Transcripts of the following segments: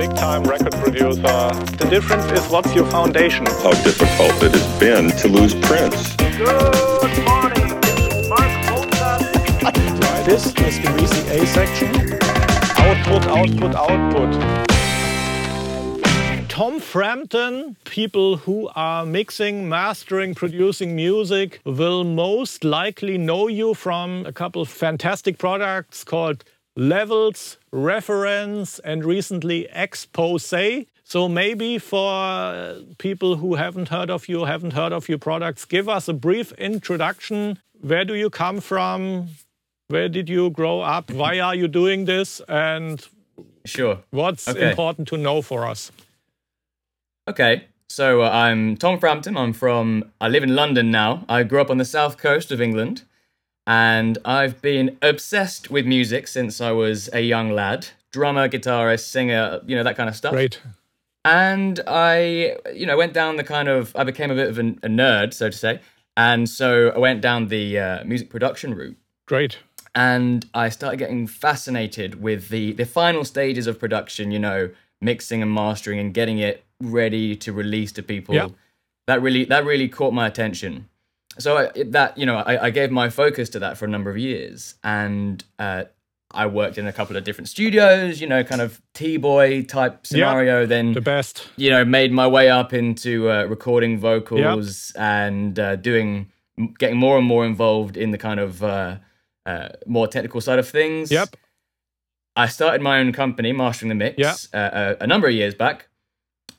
big time record producer. The difference is what's your foundation? How difficult it has been to lose Prince. Good morning, this is Marc Mozart. Right? This is the VCA section. Output, output, output. Tom Frampton, people who are mixing, mastering, producing music will most likely know you from a couple of fantastic products called Levels, Reference, and recently Expose. So maybe for people who haven't heard of you, haven't heard of your products, give us a brief introduction. Where do you come from? Where did you grow up? Why are you doing this? And Sure. what's Okay. important to know for us? Okay. So uh, I'm Tom Frampton. I'm from. I live in London now. I grew up on the south coast of England, and I've been obsessed with music since I was a young lad. Drummer, guitarist, singer, you know that kind of stuff. Great. and I, you know, went down the kind of, I became a bit of a, a nerd, so to say, and so I went down the uh, music production route, Great. and I started getting fascinated with the the final stages of production, you know, mixing and mastering and getting it ready to release to people. Yeah. That really, that really caught my attention. So I, that, you know, I, I gave my focus to that for a number of years, and uh, I worked in a couple of different studios, you know, kind of T-boy type scenario. Then The best. you know, made my way up into uh, recording vocals and uh, doing, getting more and more involved in the kind of uh, uh, more technical side of things. Yep. I started my own company, Mastering the Mix, Yeah. uh, uh, a number of years back,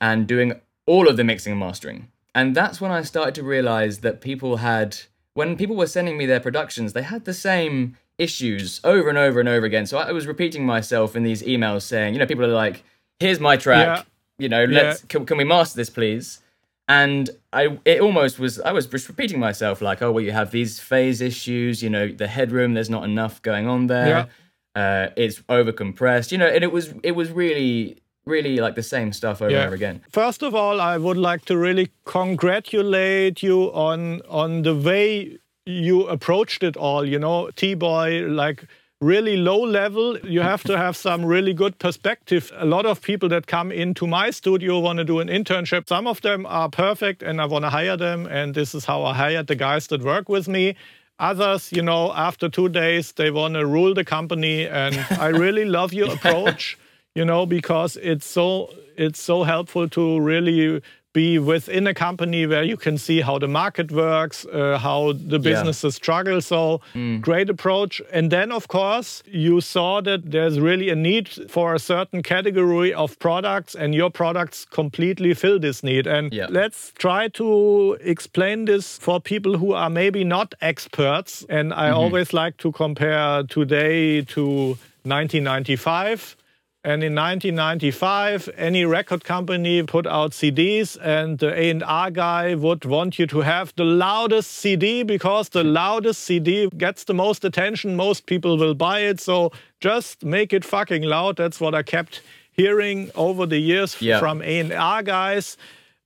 and doing all of the mixing and mastering. And that's when I started to realize that people had, when people were sending me their productions, they had the same issues over and over and over again. So I was repeating myself in these emails saying, you know, people are like, here's my track, Yeah. you know, let's, can, can we master this, please? And I, it almost was, I was just repeating myself like, oh, well, you have these phase issues, you know, the headroom, there's not enough going on there uh, it's over compressed, you know, and it was it was really really like the same stuff over and over again. First of all, I would like to really congratulate you on on the way you approached it all. You know, T-boy, like really low level. You have to have some really good perspective. A lot of people that come into my studio want to do an internship. Some of them are perfect, and I want to hire them. And this is how I hired the guys that work with me. Others, you know, after two days, they want to rule the company. And I really love your approach you know because it's so it's so helpful to really be within a company where you can see how the market works uh, how the businesses struggle. So great approach. And then of course you saw that there's really a need for a certain category of products and your products completely fill this need. And Yeah. let's try to explain this for people who are maybe not experts. And i always like to compare today to 1995 and in 1995, any record company put out CDs, and the A&R guy would want you to have the loudest CD because the loudest CD gets the most attention. Most people will buy it, so just make it fucking loud. That's what I kept hearing over the years Yeah. from A&R guys.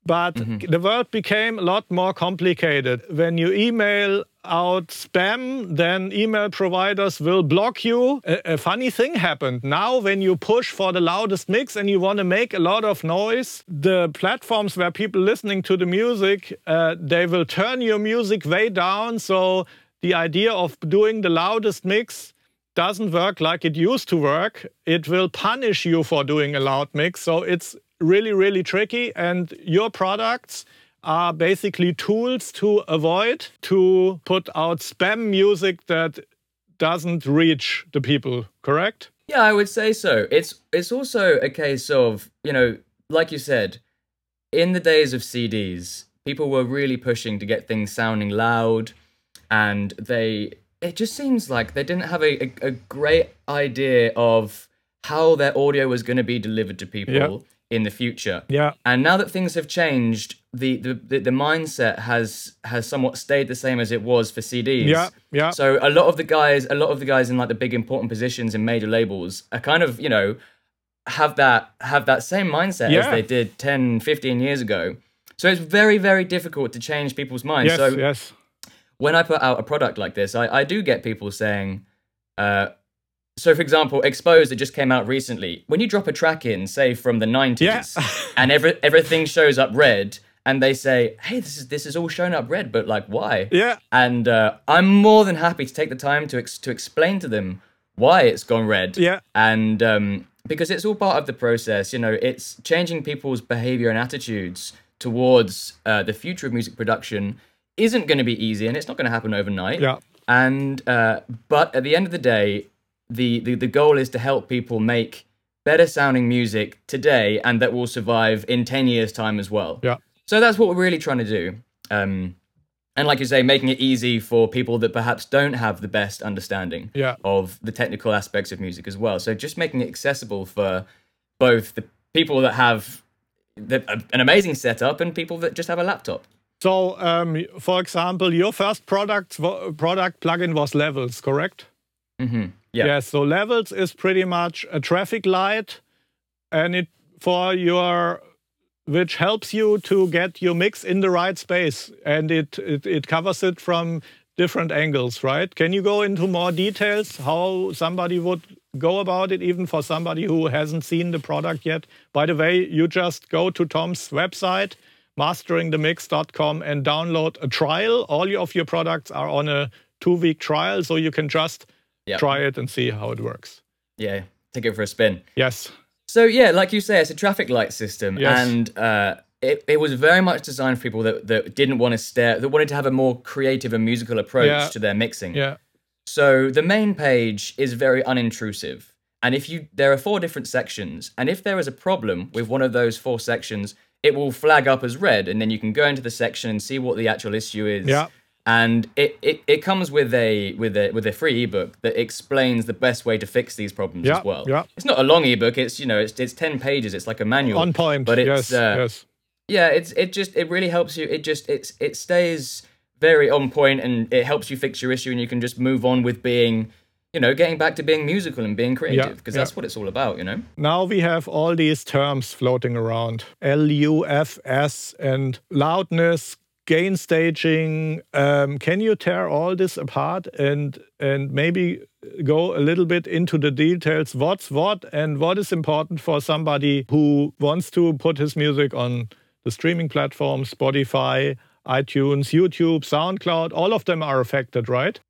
But mm-hmm. the world became a lot more complicated. When you email out spam, then email providers will block you. A, a funny thing happened. Now, when you push for the loudest mix and you want to make a lot of noise, the platforms where people listening to the music, uh, they will turn your music way down. So the idea of doing the loudest mix doesn't work like it used to work. It will punish you for doing a loud mix. So it's really, really tricky. And your products are basically tools to avoid to put out spam music that doesn't reach the people, correct? Yeah, I would say so. It's it's also a case of, you know, like you said, in the days of CDs, people were really pushing to get things sounding loud and they it just seems like they didn't have a, a, a great idea of how their audio was going to be delivered to people Yeah. In the future. Yeah. And now that things have changed, the, the, the, mindset has has somewhat stayed the same as it was for CDs. Yeah, yeah. So a lot of the guys, a lot of the guys in like the big important positions in major labels are kind of, you know, have that have that same mindset as they did 10, 15 years ago. So it's very, very difficult to change people's minds. Yes, so yes. when I put out a product like this, I, I do get people saying, uh, so for example, Exposed that just came out recently. When you drop a track in, say from the 90s, Yeah. and every, everything shows up red, and they say, "Hey, this is this is all shown up red, but like why?" Yeah. And uh, I'm more than happy to take the time to ex- to explain to them why it's gone red. Yeah. And um, because it's all part of the process, you know, it's changing people's behavior and attitudes towards uh, the future of music production isn't going to be easy, and it's not going to happen overnight. Yeah. And uh, but at the end of the day, the, the the goal is to help people make better sounding music today, and that will survive in ten years' time as well. Yeah. So that's what we're really trying to do. Um, and like you say, making it easy for people that perhaps don't have the best understanding Yeah. of the technical aspects of music as well. So just making it accessible for both the people that have the, an amazing setup and people that just have a laptop. So, um, for example, your first product product plugin was Levels, correct? hmm Yeah. Yes. So Levels is pretty much a traffic light, and it for your which helps you to get your mix in the right space, and it it, it covers it from different angles, right? Can you go into more details how somebody would go about it, even for somebody who hasn't seen the product yet? By the way, you just go to Tom's website, masteringthemix.com, and download a trial. All of your products are on a two-week trial, so you can just Yeah. try it and see how it works. Yeah. Take it for a spin. Yes. So yeah, like you say, it's a traffic light system, Yes. and uh, it, it was very much designed for people that, that didn't want to stare, that wanted to have a more creative and musical approach Yeah. to their mixing. Yeah. So the main page is very unintrusive. And if you there are four different sections, and if there is a problem with one of those four sections, it will flag up as red, and then you can go into the section and see what the actual issue is. Yeah. And it, it, it comes with a with a with a free ebook that explains the best way to fix these problems Yeah, as well. yeah. It's not a long ebook, it's you know, it's it's ten pages, it's like a manual. On point. But it's yes. uh, yes. yeah, it's it just it really helps you. It just it's it stays very on point and it helps you fix your issue and you can just move on with being, you know, getting back to being musical and being creative because yeah. that's what it's all about, you know. Now we have all these terms floating around L, U, F, S, and loudness, gain staging. Um, can you tear all this apart and and maybe go a little bit into the details? What's what and what is important for somebody who wants to put his music on the streaming platforms, Spotify, iTunes, YouTube, SoundCloud? All of them are affected, right?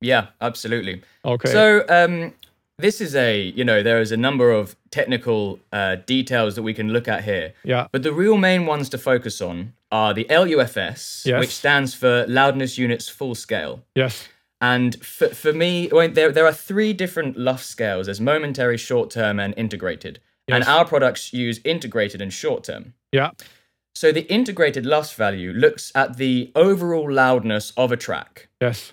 Yeah, absolutely. Okay. So um, this is a you know there is a number of technical uh, details that we can look at here. yeah. But the real main ones to focus on are the LUFS, Yes. which stands for Loudness Units Full Scale. Yes. And for, for me, well, there, there are three different LUF scales. There's momentary, short term, and integrated. And our products use integrated and short term. Yeah. So the integrated LUFS value looks at the overall loudness of a track. Yes.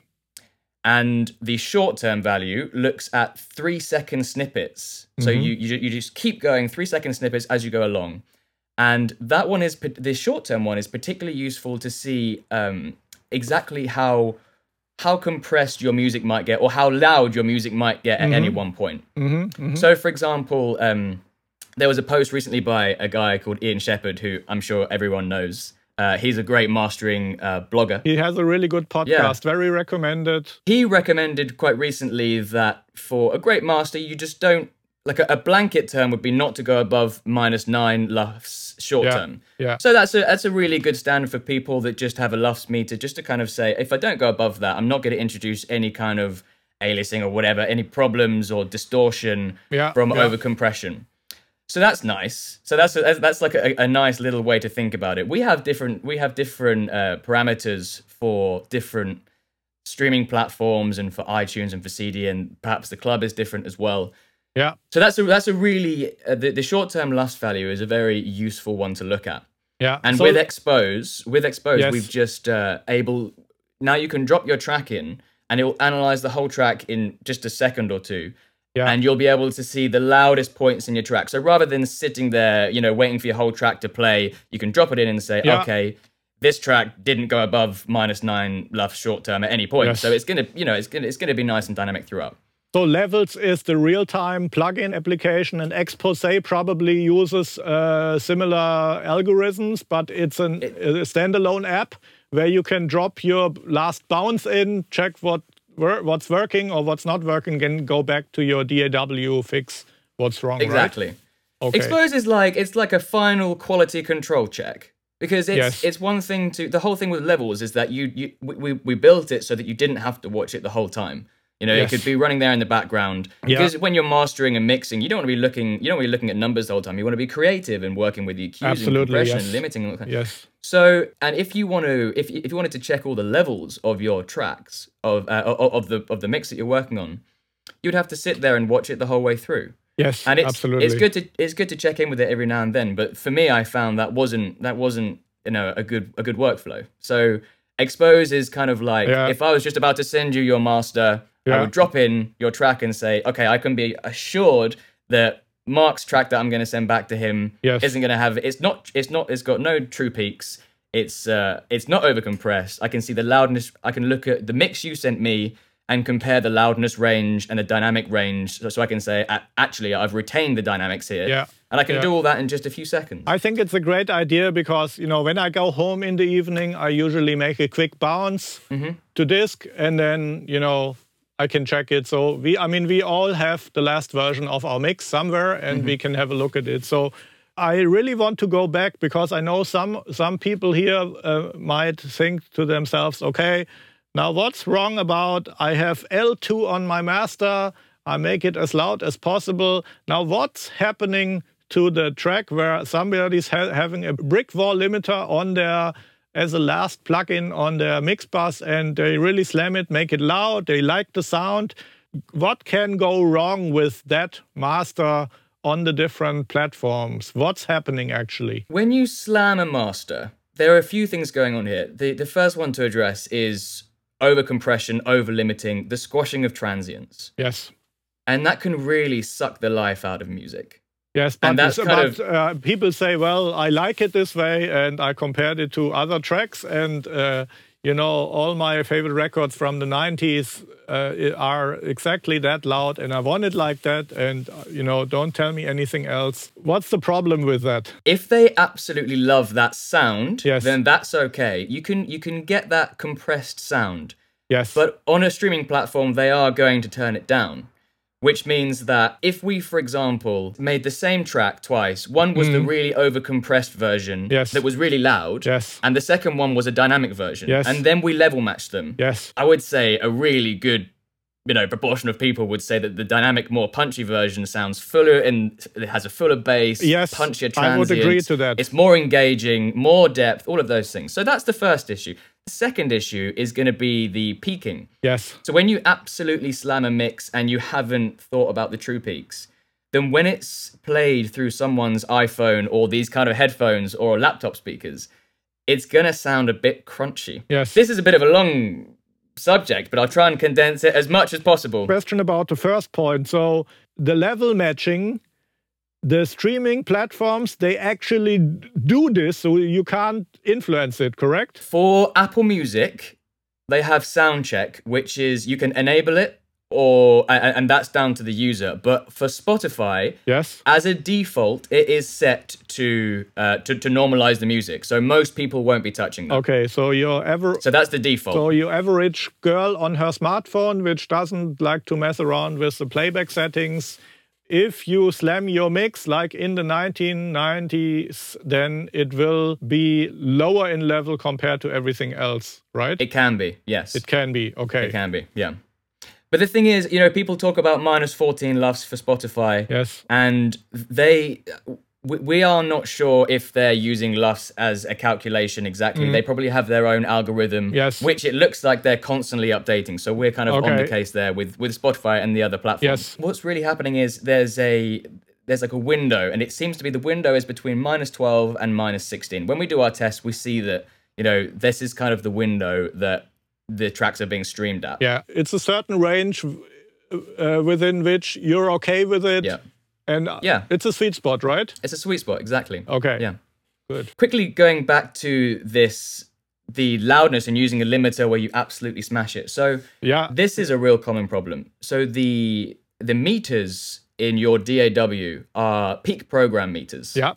And the short term value looks at three second snippets. So Mm-hmm. you, you, you just keep going three second snippets as you go along. And that one is, the short term one is particularly useful to see um, exactly how how compressed your music might get or how loud your music might get at any one point. Mm-hmm. So, for example, um, there was a post recently by a guy called Ian Shepherd, who I'm sure everyone knows. Uh, he's a great mastering uh, blogger. He has a really good podcast, Yeah. very recommended. He recommended quite recently that for a great master, you just don't like a, a blanket term would be not to go above minus nine lufs short Yeah, term. yeah. So that's a that's a really good standard for people that just have a lufs meter, just to kind of say, if I don't go above that, I'm not going to introduce any kind of aliasing or whatever, any problems or distortion Yeah, from yeah. overcompression. So that's nice. So that's a, that's like a, a nice little way to think about it. We have different we have different uh, parameters for different streaming platforms and for iTunes and for CD, and perhaps the club is different as well. Yeah. So that's a that's a really uh, the, the short term LUFS value is a very useful one to look at. Yeah. And So- with expose, with expose, Yes. we've just uh, able now you can drop your track in, and it will analyze the whole track in just a second or two. Yeah. And you'll be able to see the loudest points in your track. So rather than sitting there, you know, waiting for your whole track to play, you can drop it in and say, Yeah. okay, this track didn't go above minus nine LUFS short term at any point. Yes. So it's gonna, you know, it's gonna it's gonna be nice and dynamic throughout. So Levels is the real-time plugin application, and Expose probably uses uh, similar algorithms, but it's an, a standalone app where you can drop your last bounce in, check what what's working or what's not working, then go back to your DAW, fix what's wrong. Exactly. Right? Okay. Expose is like it's like a final quality control check because it's Yes. it's one thing to the whole thing with levels is that you you we, we- we built it so that you didn't have to watch it the whole time. You know, Yes. it could be running there in the background Yeah. because when you're mastering and mixing, you don't want to be looking you don't want to be looking at numbers the whole time. You want to be creative and working with EQs and compression, yes. limiting. and all that. Yes. So, and if you want to, if if you wanted to check all the levels of your tracks of uh, of of the of the mix that you're working on, you'd have to sit there and watch it the whole way through. Yes. And it's absolutely. it's good to it's good to check in with it every now and then. But for me, I found that wasn't that wasn't you know a good a good workflow. So expose is kind of like Yeah. if I was just about to send you your master, I would drop in your track and say, okay, I can be assured that Marc's track that I'm going to send back to him Yes. isn't going to have it's not it's not it's got no true peaks. It's uh it's not over compressed. I can see the loudness. I can look at the mix you sent me and compare the loudness range and the dynamic range, so, so I can say actually I've retained the dynamics here. Yeah. And I can Yeah. do all that in just a few seconds. I think it's a great idea because you know when I go home in the evening, I usually make a quick bounce Mm-hmm. to disk, and then you know I can check it. So we, I mean, we all have the last version of our mix somewhere, and we can have a look at it. So I really want to go back because I know some some people here uh, might think to themselves, okay, now what's wrong about I have L2 on my master, I make it as loud as possible. Now what's happening to the track where somebody's ha- having a brick wall limiter on their as a last plugin on their mix bus and they really slam it, make it loud, they like the sound. What can go wrong with that master on the different platforms? What's happening actually? When you slam a master, there are a few things going on here. The the first one to address is over compression, over limiting, the squashing of transients. Yes. And that can really suck the life out of music. Yes, but, And that's kind but of- uh, people say, well, I like it this way, and I compared it to other tracks, and uh, you know, all my favorite records from the '90s uh, are exactly that loud, and I want it like that, and uh, you know, don't tell me anything else. What's the problem with that? If they absolutely love that sound, Yes. then that's okay. You can you can get that compressed sound. Yes, But on a streaming platform, they are going to turn it down. Which means that if we, for example, made the same track twice, one was the mm. really overcompressed version. Yes. that was really loud, Yes. and the second one was a dynamic version, Yes. and then we level matched them. yes, I would say a really good, you know, proportion of people would say that the dynamic, more punchy version sounds fuller and it has a fuller bass, Yes, punchier I would agree to that. It's more engaging, more depth, all of those things. So that's the first issue. Second issue is going to be the peaking. yes, So when you absolutely slam a mix and you haven't thought about the true peaks, then when it's played through someone's iPhone or these kind of headphones or laptop speakers, it's gonna sound a bit crunchy. Yes. This is a bit of a long subject, but I'll try and condense it as much as possible. question about the first point. So the level matching, the streaming platforms, they actually do this, so you can't influence it, correct? For Apple Music, they have Soundcheck, which is you can enable it or and that's down to the user. But for Spotify, Yes. as a default, it is set to uh, to, to normalize the music, so most people won't be touching them. Okay, so your ever So that's the default. so your average girl on her smartphone, which doesn't like to mess around with the playback settings, if you slam your mix like in the 1990s, then it will be lower in level compared to everything else, right? it can be, yes, It can be. Okay. it can be, yeah. But the thing is, you know, people talk about minus fourteen LUFS for Spotify, Yes. and they. We we are not sure if they're using LUFS as a calculation exactly. They probably have their own algorithm, Mm. Yes. which it looks like they're constantly updating. So we're kind of on the case there with with Spotify and the other platforms. Yes. What's really happening is there's a there's like a window, and it seems to be the window is between minus twelve and minus sixteen. When we do our test, we see that you know this is kind of the window that the tracks are being streamed at. Yeah, it's a certain range uh, within which you're okay with it. Yeah. And Yeah. it's a sweet spot, right? It's a sweet spot, exactly. Okay. Yeah. Good. Quickly going back to this the loudness and using a limiter where you absolutely smash it. So Yeah. this is a real common problem. So the the meters in your DAW are peak program meters. Yeah.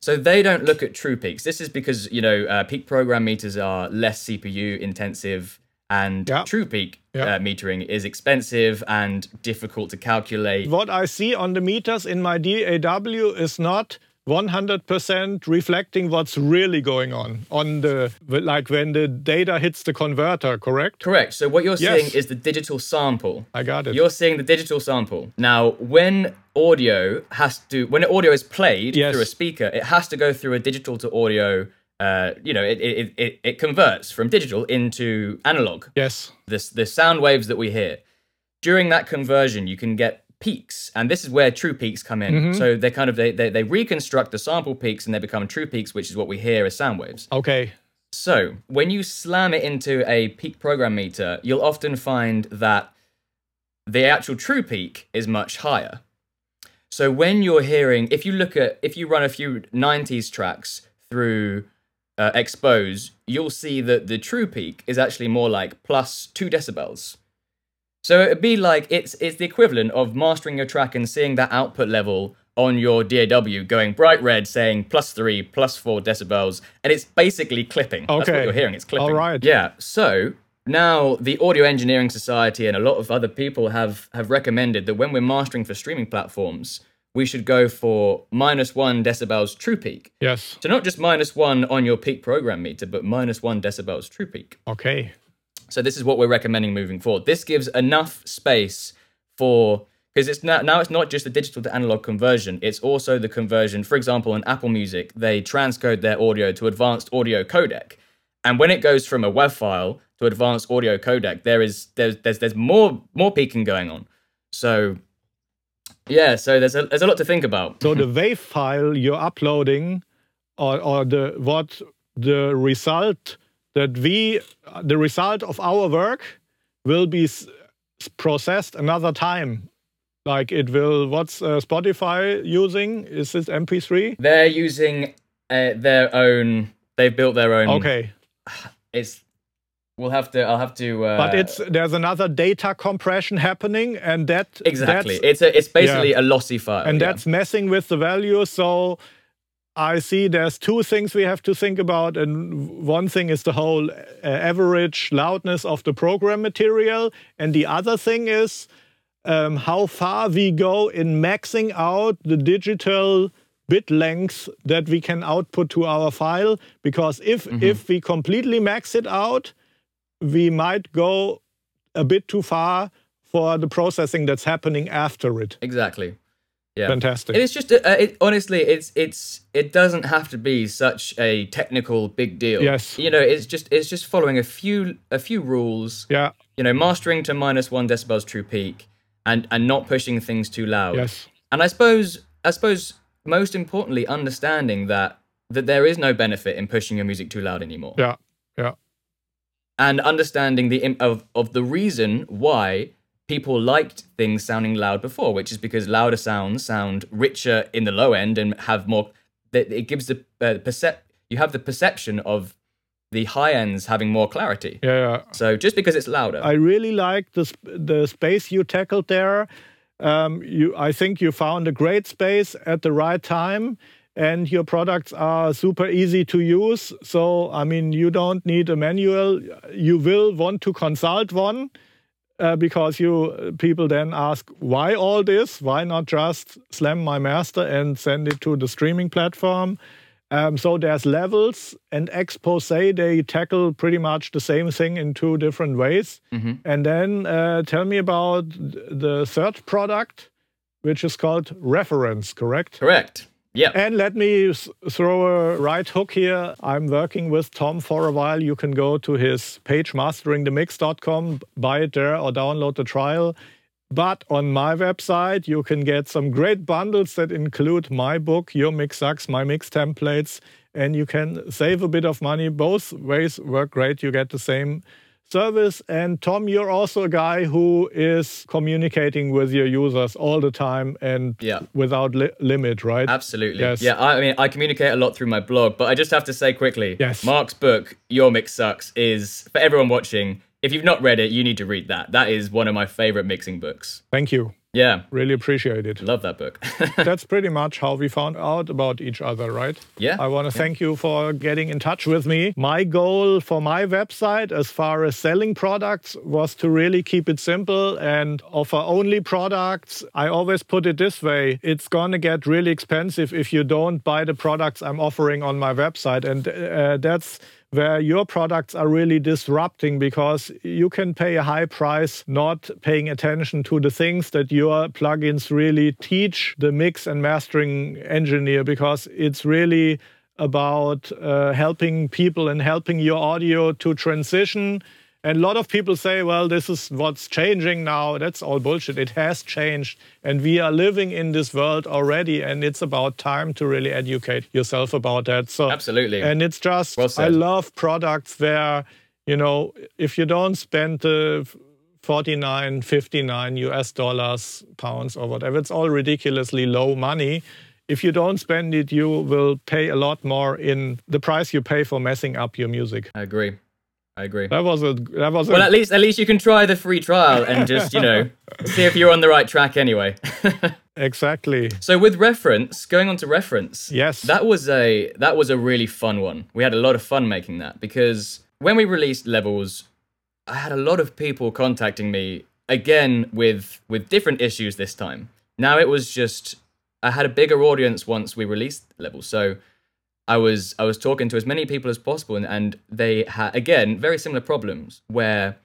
So they don't look at true peaks. This is because you know uh, peak program meters are less CPU intensive And Yeah. true peak Yeah. uh, metering is expensive and difficult to calculate. What I see on the meters in my DAW is not 100% reflecting what's really going on on the like when the data hits the converter, correct? Correct. So what you're Yes. seeing is the digital sample. I got it. You're seeing the digital sample. Now, when audio has to, when audio is played Yes. through a speaker, it has to go through a digital to audio. Uh, you know, it, it, it, it converts from digital into analog. yes. This the sound waves that we hear. During that conversion, you can get peaks, and this is where true peaks come in. Mm-hmm. So they kind of they, they they reconstruct the sample peaks, and they become true peaks, which is what we hear as sound waves. Okay. So, when you slam it into a peak program meter, you'll often find that the actual true peak is much higher. So, when you're hearing, if you look at, if you run a few 90s tracks through uh, Expose, you'll see that the true peak is actually more like plus two decibels. So it'd be like it's it's the equivalent of mastering your track and seeing that output level on your DAW going bright red saying plus three, plus four decibels, and it's basically clipping. Okay. That's what you're hearing. It's clipping. All right. Yeah. So now the Audio Engineering Society and a lot of other people have have recommended that when we're mastering for streaming platforms, we should go for minus one decibels true peak. Yes. So not just minus one on your peak program meter, but minus one decibels true peak. Okay. So this is what we're recommending moving forward. This gives enough space for because it's now, now it's not just the digital to analog conversion. It's also the conversion. For example, in Apple Music, they transcode their audio to advanced audio codec, and when it goes from a WAV file to advanced audio codec, there is there's there's there's more more peaking going on. So yeah, so there's a there's a lot to think about. So the WAV file you're uploading, or, or the what the result that we the result of our work will be s- processed another time. Like it will. What's uh, Spotify using? Is this MP3? They're using uh, their own. They've built their own. Okay, It's. We'll have to. I'll have to. Uh, but it's there's another data compression happening, and that Exactly. It's a, it's basically a lossy file. and yeah. that's messing with the value. So I see there's two things we have to think about, and one thing is the whole uh, average loudness of the program material, and the other thing is um, how far we go in maxing out the digital bit length that we can output to our file. Because if if we completely max it out, we might go a bit too far for the processing that's happening after it. exactly. Yeah. Fantastic. It is just uh, it, honestly, it's it's it doesn't have to be such a technical big deal. Yes. You know, it's just it's just following a few a few rules. Yeah. You know, mastering to minus one decibels true peak, and and not pushing things too loud. Yes. And I suppose I suppose most importantly, understanding that that there is no benefit in pushing your music too loud anymore. Yeah. Yeah. And understanding the of of the reason why people liked things sounding loud before, which is because louder sounds sound richer in the low end and have more. That it gives the uh, percep. You have the perception of the high ends having more clarity. Yeah. yeah. So just because it's louder, I really like the sp- the space you tackled there. Um, you, I think you found a great space at the right time, and your products are super easy to use. So, I mean, you don't need a manual. You will want to consult one uh, because you people then ask why all this? Why not just slam my master and send it to the streaming platform? Um, so there's levels and expose. They tackle pretty much the same thing in two different ways. And then uh, tell me about the third product, which is called reference. Correct? correct. Yeah. And let me throw a right hook here. I'm working with Tom for a while. You can go to his page, masteringthemix.com, buy it there or download the trial. But on my website, you can get some great bundles that include my book, Your Mix Sucks, my mix templates, and you can save a bit of money. Both ways work great. You get the same service. And Tom, you're also a guy who is communicating with your users all the time and Yeah. without li- limit, right? Absolutely. Yes. Yeah, I I mean, I communicate a lot through my blog, but I just have to say quickly Yes. Marc's book, Your Mix Sucks, is for everyone watching. If you've not read it, you need to read that. That is one of my favorite mixing books. Thank you. Yeah, Really appreciate it. love that book. That's pretty much how we found out about each other, right? Yeah, I want to thank you for getting in touch with me. My goal for my website, as far as selling products, was to really keep it simple and offer only products. I always put it this way it's going to get really expensive if you don't buy the products I'm offering on my website. And uh, that's where your products are really disrupting because you can pay a high price not paying attention to the things that your plugins really teach the mix and mastering engineer because it's really about uh, helping people and helping your audio to transition. And a lot of people say, well, this is what's changing now. That's all bullshit. It has changed. And we are living in this world already. And it's about time to really educate yourself about that. So, Absolutely. And it's just, Well I love products where, you know, if you don't spend the 49, 59 US dollars, pounds, or whatever, it's all ridiculously low money. If you don't spend it, you will pay a lot more in the price you pay for messing up your music. I agree. I agree. That was a that was Well, at least at least you can try the free trial and just you know see if you're on the right track anyway. exactly so with reference, going on to reference, Yes. that was a that was a really fun one. We had a lot of fun making that because when we released levels, I had a lot of people contacting me again with with different issues this time. Now it was just I had a bigger audience once we released levels, so I was I was talking to as many people as possible, and, and they had again very similar problems where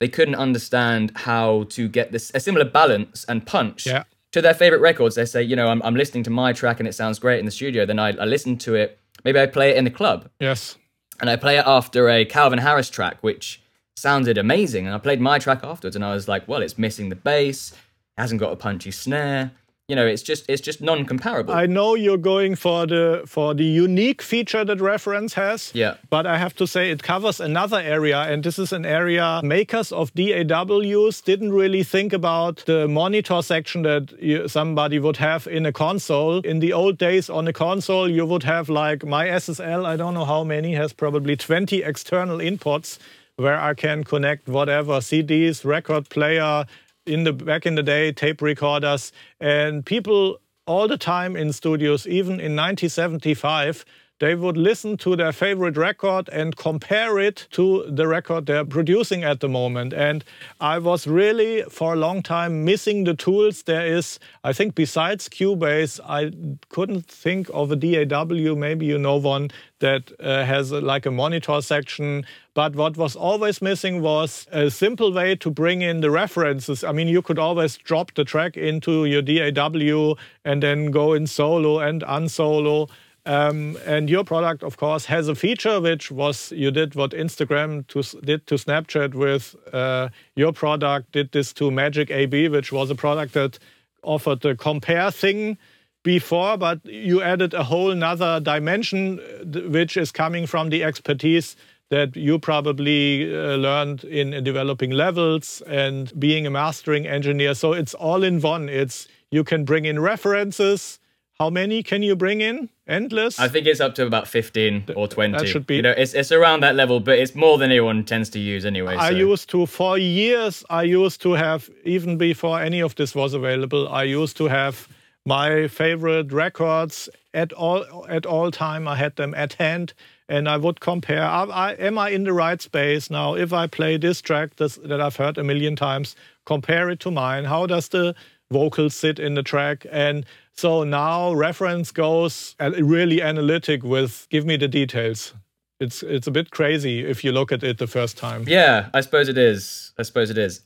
they couldn't understand how to get this a similar balance and punch Yeah. to their favorite records. They say, you know, I'm I'm listening to my track and it sounds great in the studio. Then I, I listen to it. Maybe I play it in the club, yes and I play it after a Calvin Harris track, which sounded amazing. And I played my track afterwards, and I was like, well, it's missing the bass. It hasn't got a punchy snare. You know, it's just it's just non-comparable. I know you're going for the for the unique feature that reference has. Yeah. But I have to say it covers another area, and this is an area makers of DAWs didn't really think about the monitor section that you, somebody would have in a console. In the old days, on a console, you would have like my SSL. I don't know how many has probably 20 external inputs where I can connect whatever CDs, record player, in the back in the day tape recorders and people all the time in studios even in 1975 they would listen to their favorite record and compare it to the record they're producing at the moment and i was really for a long time missing the tools there is i think besides cubase i couldn't think of a daw maybe you know one that uh, has a, like a monitor section. But what was always missing was a simple way to bring in the references. I mean, you could always drop the track into your DAW and then go in solo and unsolo. Um, and your product, of course, has a feature which was you did what Instagram to, did to Snapchat with uh, your product, did this to Magic AB, which was a product that offered the compare thing before, but you added a whole nother dimension, uh, which is coming from the expertise that you probably uh, learned in developing levels and being a mastering engineer. So it's all in one. It's you can bring in references. How many can you bring in? Endless. I think it's up to about 15 or 20. that should be- You know, it's, it's around that level, but it's more than anyone tends to use anyway. I so- used to, for years, I used to have, even before any of this was available, I used to have my favorite records at all at all time. I had them at hand, and I would compare. I, I, am I in the right space now? If I play this track this, that I've heard a million times, compare it to mine. How does the vocal sit in the track? And so now reference goes really analytic with give me the details. It's it's a bit crazy if you look at it the first time. Yeah, I suppose it is. I suppose it is.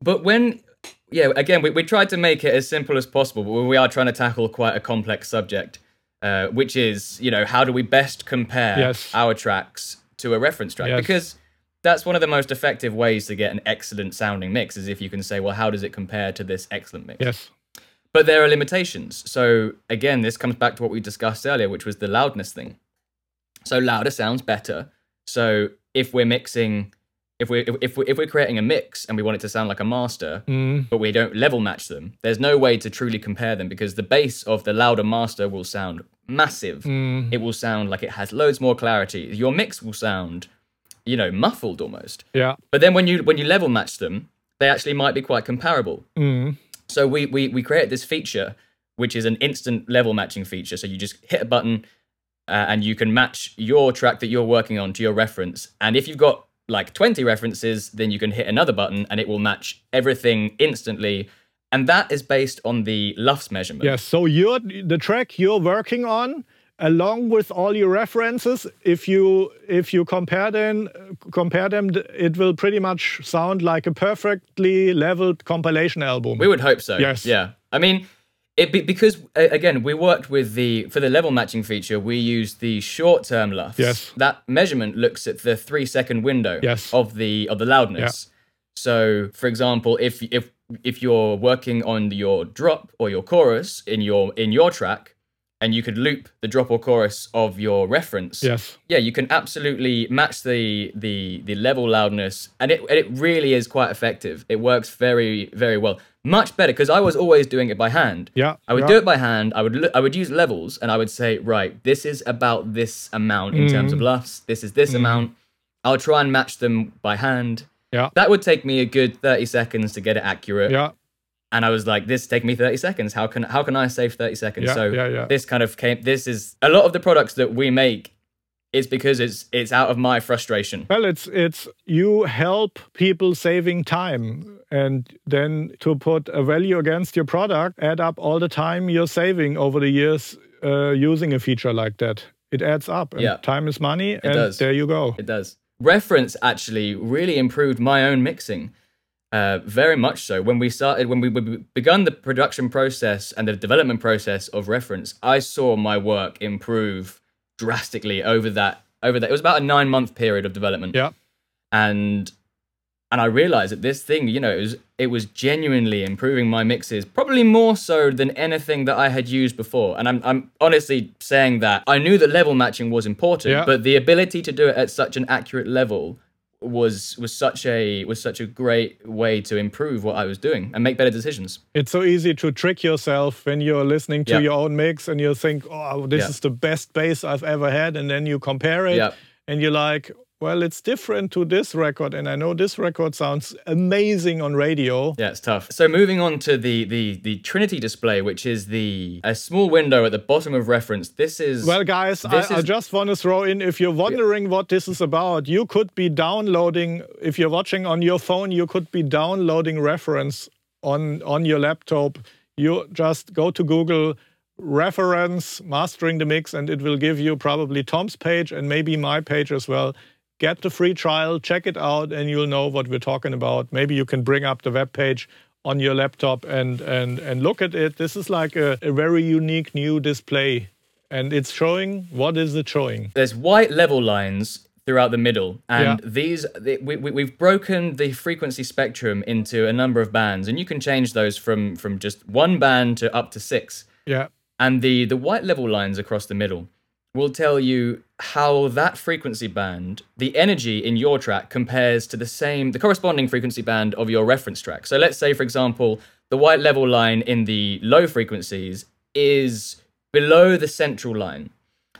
But when, yeah, again, we, we tried to make it as simple as possible, but we are trying to tackle quite a complex subject, uh, which is, you know, how do we best compare Yes. our tracks to a reference track? Yes. Because that's one of the most effective ways to get an excellent sounding mix, is if you can say, well, how does it compare to this excellent mix? Yes. But there are limitations. So again, this comes back to what we discussed earlier, which was the loudness thing. So louder sounds better. So if we're mixing, if we if we if we're creating a mix and we want it to sound like a master, mm. but we don't level match them, there's no way to truly compare them because the bass of the louder master will sound massive. Mm. It will sound like it has loads more clarity. Your mix will sound, you know, muffled almost. Yeah. But then when you when you level match them, they actually might be quite comparable. Mm. So we we we created this feature, which is an instant level matching feature. So you just hit a button, uh, and you can match your track that you're working on to your reference. And if you've got like 20 references, then you can hit another button, and it will match everything instantly. And that is based on the LUFS measurement. Yes. So you're the track you're working on, along with all your references. If you if you compare them compare them, it will pretty much sound like a perfectly leveled compilation album. We would hope so. Yes. Yeah. I mean, it be, because again, we worked with the for the level matching feature. We used the short term LUFS. Yes. That measurement looks at the three second window. Yes. Of the of the loudness. yeah. So, for example, if if if you're working on your drop or your chorus in your in your track, and you could loop the drop or chorus of your reference. Yes. Yeah, you can absolutely match the the the level loudness, and it and it really is quite effective. It works very very well, much better because I was always doing it by hand. Yeah, I would yeah. do it by hand. I would lo- I would use levels, and I would say, right, this is about this amount in terms Mm-hmm. of LUFS. This is this amount. I'll try and match them by hand. Yeah. That would take me a good thirty seconds to get it accurate. Yeah. And I was like, this take me 30 seconds. How can how can I save 30 seconds? Yeah, so yeah, yeah. this kind of came this is a lot of the products that we make is because it's it's out of my frustration. Well, it's it's you help people saving time, and then to put a value against your product, add up all the time you're saving over the years uh, using a feature like that. It adds up. And Yeah. time is money, and does. there you go. It does. Reference actually really improved my own mixing. Uh, very much so. When we started, when we, we begun the production process and the development process of reference, I saw my work improve drastically over that. Over that, it was about a nine month period of development. Yeah. and and I realized that this thing, you know, it was it was genuinely improving my mixes, probably more so than anything that I had used before. And I'm I'm honestly saying that I knew that level matching was important, Yeah. but the ability to do it at such an accurate level was was such a was such a great way to improve what I was doing and make better decisions. It's so easy to trick yourself when you're listening to Yeah. your own mix and you think, "Oh, this Yeah. is the best bass I've ever had," and then you compare it, Yeah. and you're like, "Well, it's different to this record, and I know this record sounds amazing on radio." Yeah, it's tough. So moving on to the the the Trinity display, which is the a small window at the bottom of reference. This is Well, guys, I, This I just want to throw in if you're wondering what this is about, you could be downloading, if you're watching on your phone, you could be downloading reference on, on your laptop. You just go to Google, reference, mastering the mix, and it will give you probably Tom's page and maybe my page as well. Get the free trial, check it out, and you'll know what we're talking about. Maybe you can bring up the web page on your laptop and, and, and look at it. This is like a, a very unique new display and it's showing what is it showing there's white level lines throughout the middle and Yeah. these we, we, we've broken the frequency spectrum into a number of bands and you can change those from from just one band to up to six yeah and the the white level lines across the middle will tell you how that frequency band the energy in your track compares to the same the corresponding frequency band of your reference track. So let's say for example the white level line in the low frequencies is below the central line.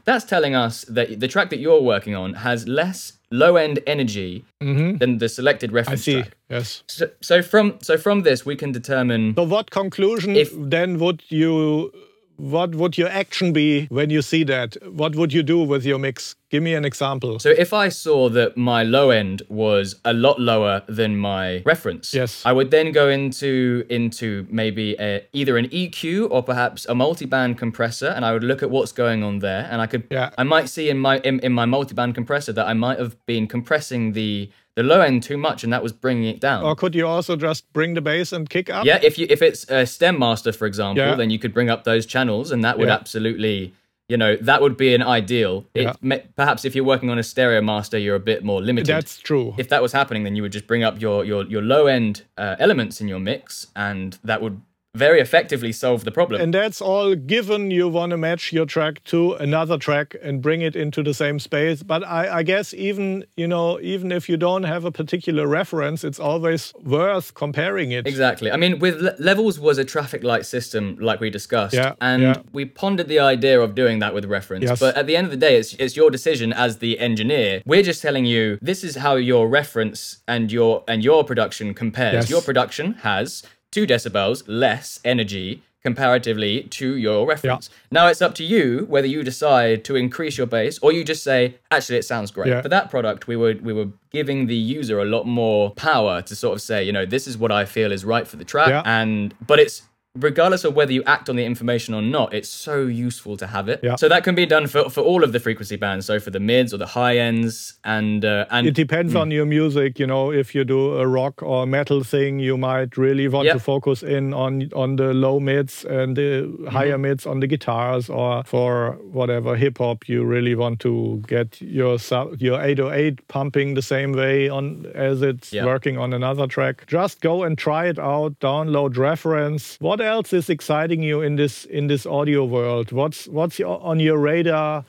That's telling us that the track that you're working on has less low end energy than the selected Mm-hmm. i reference see. track. Yes. So, so from so from this we can determine so what conclusion If- then would you what would your action be when you see that what would you do with your mix give me an example So if I saw that my low end was a lot lower than my reference, Yes. I would then go into into maybe a, either an EQ or perhaps a multi-band compressor, and I would look at what's going on there, and I could Yeah. I might see in my in, in my multi-band compressor that I might have been compressing the the low end too much, and that was bringing it down. or could you also just bring the bass and kick up Yeah, if you if it's a stem master, for example, Yeah. then you could bring up those channels, and that would Yeah. absolutely, you know, that would be an ideal. Yeah. It, perhaps if you're working on a stereo master, you're a bit more limited. that's true if that was happening, then you would just bring up your your your low end uh, elements in your mix, and that would very effectively solve the problem. and that's all given you want to match your track to another track and bring it into the same space but I, I guess even you know even if you don't have a particular reference it's always worth comparing it Exactly. I mean, with le- levels was a traffic light system, like we discussed, Yeah, and yeah. we pondered the idea of doing that with reference. Yes. But at the end of the day, it's it's your decision as the engineer. We're just telling you this is how your reference and your and your production compares. Yes. Your production has two decibels less energy comparatively to your reference. Now it's up to you whether you decide to increase your bass or you just say, actually, it sounds great. Yeah. For that product, we were we were giving the user a lot more power to sort of say, you know, this is what I feel is right for the track, Yeah. and but it's regardless of whether you act on the information or not, it's so useful to have it. Yeah. So that can be done for, for all of the frequency bands. So for the mids or the high ends, and uh, and It depends Hmm. on your music. You know, if you do a rock or metal thing, you might really want to focus in on on the low mids and the higher Mm-hmm. mids on the guitars, or for whatever hip hop, you really want to get your sou- your 808 pumping the same way on as it's working on another track. Just go and try it out. Download reference. What else is exciting you in this in this audio world? What's what's your, on your radar?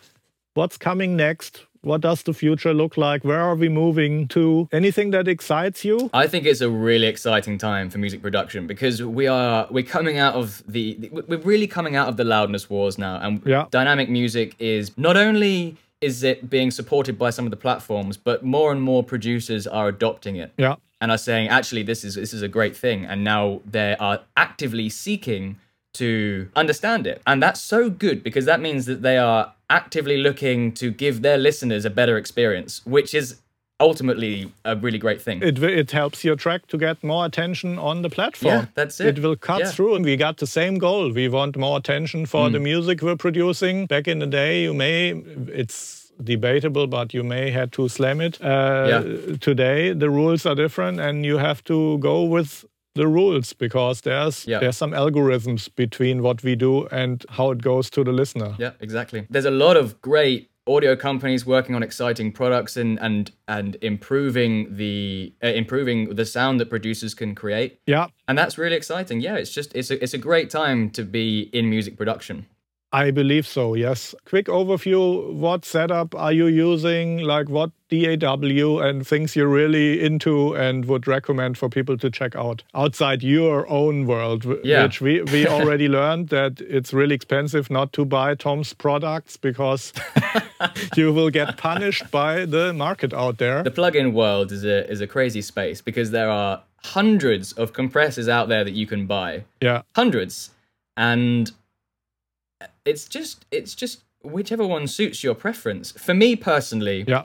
What's coming next? What does the future look like? Where are we moving to? Anything that excites you? I think it's a really exciting time for music production because we are we're coming out of the we're really coming out of the loudness wars now, and Yeah. dynamic music is not only is it being supported by some of the platforms, but more and more producers are adopting it Yeah. and are saying actually this is this is a great thing, and now they are actively seeking to understand it, and that's so good because that means that they are actively looking to give their listeners a better experience, which is ultimately a really great thing. It, it helps your track to get more attention on the platform. Yeah, that's it. It will cut Yeah. through. And we got the same goal. We want more attention for Mm. the music we're producing. Back in the day, you may, it's debatable, but you may had to slam it. Uh, Yeah. Today, the rules are different and you have to go with the rules because there's Yeah. there's some algorithms between what we do and how it goes to the listener. Yeah, exactly. There's a lot of great audio companies working on exciting products and and and improving the uh, improving the sound that producers can create. Yeah. And that's really exciting. Yeah, it's just it's a it's a great time to be in music production. I believe so, yes. Quick overview what setup are you using? Like what DAW and things you're really into and would recommend for people to check out outside your own world, Yeah. which we, we already learned that it's really expensive not to buy Tom's products because you will get punished by the market out there. The plugin world is a is a crazy space because there are hundreds of compressors out there that you can buy. Yeah. Hundreds. And it's just it's just whichever one suits your preference. For me personally, Yeah.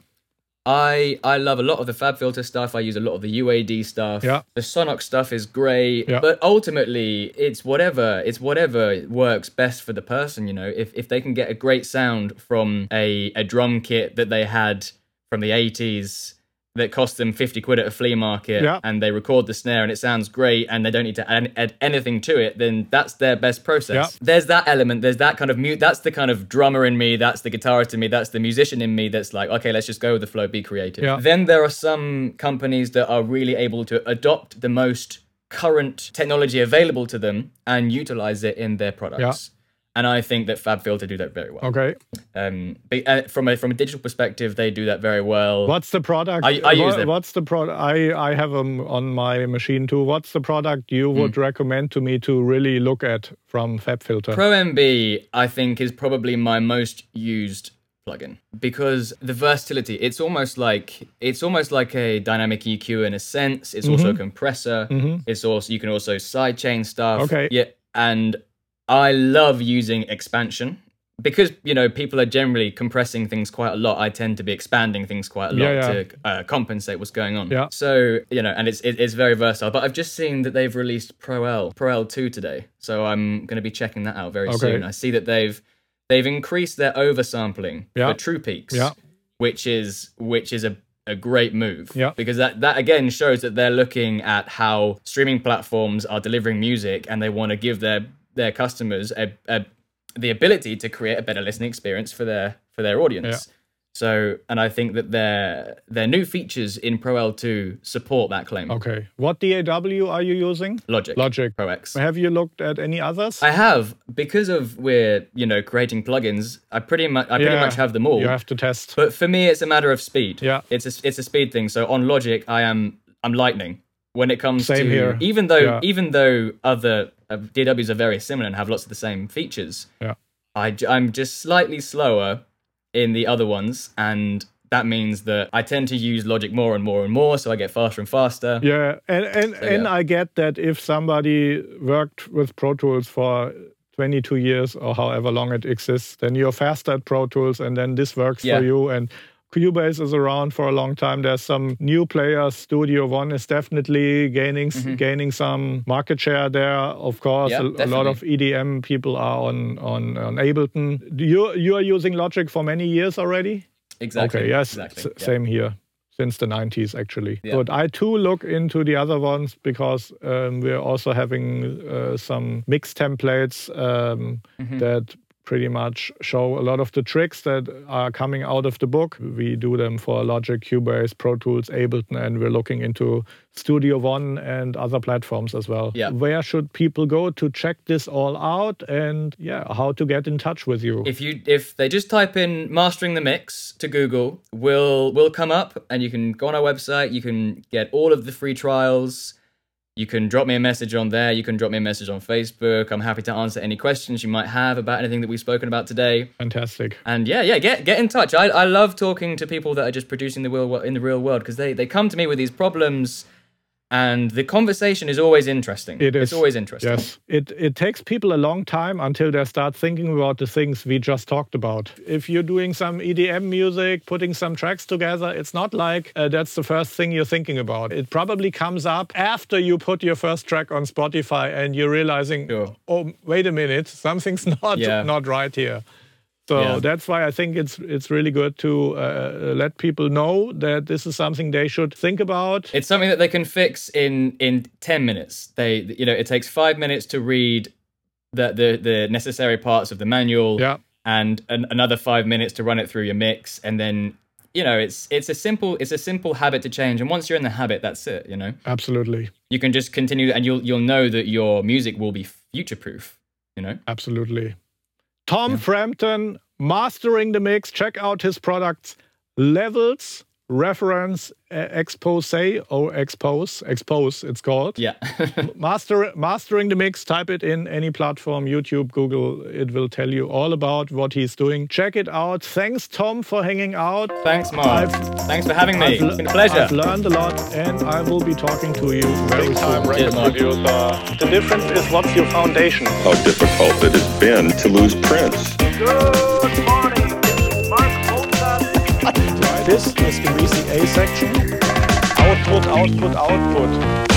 I I love a lot of the FabFilter stuff. I use a lot of the UAD stuff. Yeah. The Sonnox stuff is great, Yeah. but ultimately it's whatever it's whatever works best for the person. You know, if if they can get a great sound from a a drum kit that they had from the eighties that cost them 50 quid at a flea market Yeah. and they record the snare and it sounds great and they don't need to add, add anything to it then that's their best process Yeah. there's that element there's that kind of mute that's the kind of drummer in me that's the guitarist in me that's the musician in me that's like okay let's just go with the flow be creative Yeah. then there are some companies that are really able to adopt the most current technology available to them and utilize it in their products and I think that FabFilter do that very well. Okay. Um, but, uh, from a from a digital perspective, they do that very well. What's the product? I- I use them. What's the product? I, I have them on my machine too. What's the product you Hmm. would recommend to me to really look at from Fab FabFilter? ProMB, I think, is probably my most used plugin because the versatility. It's almost like it's almost like a dynamic EQ in a sense. It's also a compressor. It's also you can also sidechain stuff. Okay. Yeah, and I love using expansion. Because you know people are generally compressing things quite a lot, I tend to be expanding things quite a lot Yeah, yeah. to uh, compensate what's going on. Yeah. So you know, and it's it, it's very versatile. But I've just seen that they've released Pro L, Pro L two today, so I'm going to be checking that out very Okay. soon. I see that they've they've increased their oversampling Yeah. for True Peaks, Yeah. which is which is a a great move Yeah. because that that again shows that they're looking at how streaming platforms are delivering music and they want to give their their customers a, a the ability to create a better listening experience for their for their audience. Yeah. So, and I think that their their new features in Pro L2 support that claim. Okay. What DAW are you using? Logic, Logic. Pro X. Have you looked at any others? I have because of we're you know creating plugins. I pretty much I pretty Yeah. much have them all. You have to test. But for me, it's a matter of speed. Yeah. it's a it's a speed thing. So on Logic, I am I'm lightning when it comes Same to here. even though Yeah. even though other uh, DAWs are very similar and have lots of the same features. Yeah. I I'm just slightly slower in the other ones, and that means that I tend to use Logic more and more and more, so I get faster and faster. Yeah, and and, and yeah. I get that if somebody worked with Pro Tools for 22 years or however long it exists, then you're faster at Pro Tools, and then this works Yeah. for you. And Cubase is around for a long time. There's some new players. Studio One is definitely gaining gaining some market share there. Of course, Mm-hmm. Yeah, a, a lot of EDM people are on on on Ableton. You you are using Logic for many years already. Exactly. Okay, yes, Exactly. s- yeah. same here. Since the 90s, actually. Yeah. But I too look into the other ones because um, we're also having uh, some mix templates um, Mm-hmm. that pretty much show a lot of the tricks that are coming out of the book. We do them for Logic, Cubase, Pro Tools, Ableton, and we're looking into Studio One and other platforms as well. Yeah. Where should people go to check this all out and yeah, how to get in touch with you? If you if they just type in mastering the mix to Google, will will come up and you can go on our website, you can get all of the free trials. You can drop me a message on there. You can drop me a message on Facebook. I'm happy to answer any questions you might have about anything that we've spoken about today. Fantastic. And yeah, yeah, get get in touch. I, I love talking to people that are just producing the real in the real world because they, they come to me with these problems, and the conversation is always interesting. It is. It's always interesting. Yes. It it takes people a long time until they start thinking about the things we just talked about. If you're doing some EDM music, putting some tracks together, it's not like uh, that's the first thing you're thinking about. It probably comes up after you put your first track on Spotify and you're realizing, Sure. oh, wait a minute, something's not Yeah. not right here. So Yeah. that's why I think it's it's really good to uh, let people know that this is something they should think about. It's something that they can fix in in ten minutes. They you know it takes five minutes to read the the, the necessary parts of the manual. Yeah. And an, another five minutes to run it through your mix, and then you know it's it's a simple it's a simple habit to change. And once you're in the habit, that's it. You know Absolutely. you can just continue, and you'll you'll know that your music will be future proof. You know. Absolutely. Tom Frampton, mastering the mix. Check out his products. Levels, reference, uh, expose or expose, expose. It's called. Yeah. Master, mastering the mix. Type it in any platform, YouTube, Google. It will tell you all about what he's doing. Check it out. Thanks, Tom, for hanging out. Thanks, Marc. I've- Thanks for having me. I've, It's been a pleasure. I've learned a lot, and I will be talking to you very soon. Cheers, Marc. The difference is what's your foundation. How difficult it has been to lose Prince. Good this is the A section. Output, output, output.